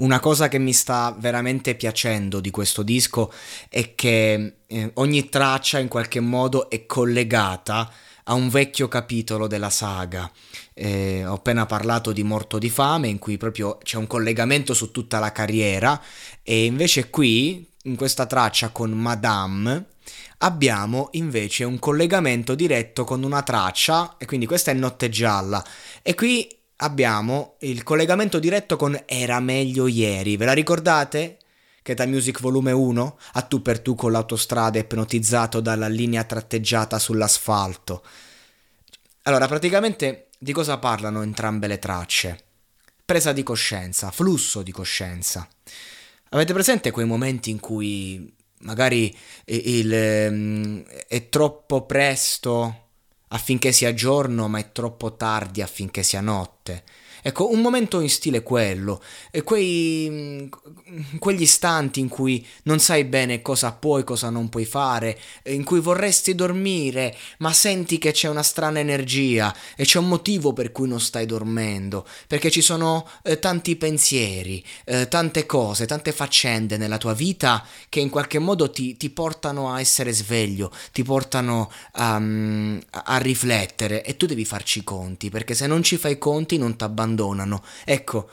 Una cosa che mi sta veramente piacendo di questo disco è che eh, ogni traccia in qualche modo è collegata a un vecchio capitolo della saga. Eh, ho appena parlato di Morto di fame, in cui proprio c'è un collegamento su tutta la carriera, e invece qui, in questa traccia con Madame, abbiamo invece un collegamento diretto con una traccia, e quindi questa è Notte Gialla, e qui abbiamo il collegamento diretto con Era meglio ieri, ve la ricordate? Keta Music Volume 1, a tu per tu con l'autostrada ipnotizzato dalla linea tratteggiata sull'asfalto. Allora, praticamente di cosa parlano entrambe le tracce? Presa di coscienza, flusso di coscienza. Avete presente quei momenti in cui magari il, il, è troppo presto affinché sia giorno, ma è troppo tardi affinché sia notte. Ecco, un momento in stile quello, quei, mm, quegli istanti in cui non sai bene cosa puoi, cosa non puoi fare, in cui vorresti dormire, ma senti che c'è una strana energia e c'è un motivo per cui non stai dormendo, perché ci sono eh, tanti pensieri, eh, tante cose, tante faccende nella tua vita che in qualche modo ti, ti portano a essere sveglio, ti portano um, a riflettere e tu devi farci i conti, perché se non ci fai i conti non ti abbandoni abbandonano. Ecco,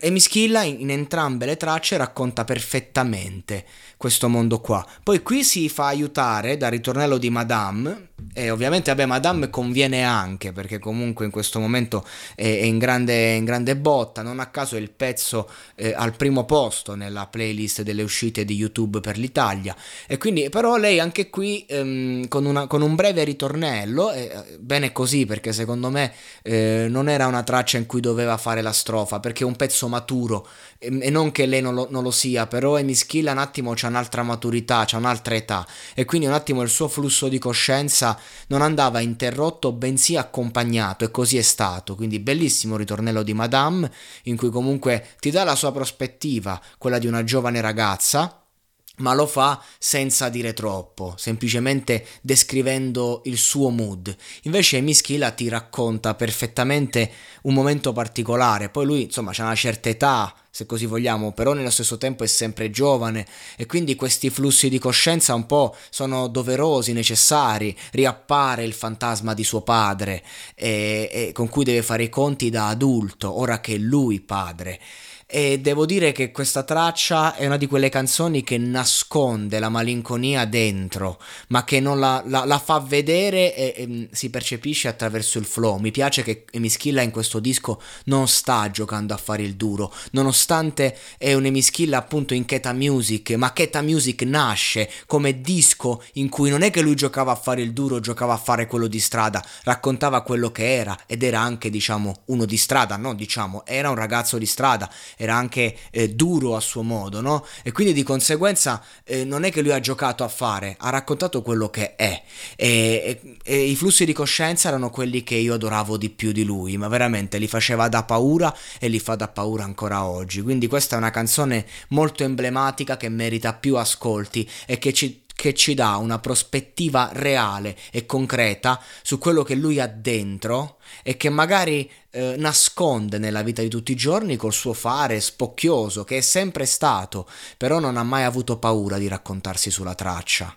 Emischilla in, in entrambe le tracce racconta perfettamente questo mondo qua. Poi qui si fa aiutare dal ritornello di Madame e ovviamente vabbè Madame conviene anche perché comunque in questo momento è, in, grande, in, grande, botta, non a caso è il pezzo eh, al primo posto nella playlist delle uscite di YouTube per l'Italia. E quindi però lei anche qui ehm, con, una, con, un breve ritornello, eh, bene così perché secondo me eh, non era una traccia in cui doveva fare la strofa perché è un pezzo maturo. E, e non che lei non lo, non lo sia, però Emischilla un attimo c'ha un'altra maturità, c'ha un'altra età. E quindi un attimo il suo flusso di coscienza non andava interrotto bensì accompagnato e così è stato. Quindi bellissimo ritornello di Madame in cui comunque ti dà la sua prospettiva, quella di una giovane ragazza ma lo fa senza dire troppo, semplicemente descrivendo il suo mood. Invece Mischila ti racconta perfettamente un momento particolare, poi lui insomma ha una certa età, se così vogliamo, però nello stesso tempo è sempre giovane. E quindi questi flussi di coscienza un po' sono doverosi, necessari, riappare il fantasma di suo padre e, e con cui deve fare i conti da adulto, ora che è lui padre e devo dire che questa traccia è una di quelle canzoni che nasconde la malinconia dentro, ma che non la, la, la fa vedere e, e, mm, si percepisce attraverso il flow. Mi piace che Emischilla in questo disco non sta giocando a fare il duro, nonostante è un'Emischilla appunto in Keta Music, ma Keta Music nasce come disco in cui non è che lui giocava a fare il duro, giocava a fare quello di strada, raccontava quello che era ed era anche diciamo uno di strada, no diciamo, era un ragazzo di strada era anche eh, duro a suo modo, no? E quindi di conseguenza eh, non è che lui ha giocato a fare, ha raccontato quello che è. E, e, e, i flussi di coscienza erano quelli che io adoravo di più di lui, ma veramente li faceva da paura e li fa da paura ancora oggi. Quindi questa è una canzone molto emblematica che merita più ascolti e che ci che ci dà una prospettiva reale e concreta su quello che lui ha dentro e che magari eh, nasconde nella vita di tutti i giorni col suo fare spocchioso che è sempre stato, però non ha mai avuto paura di raccontarsi sulla traccia.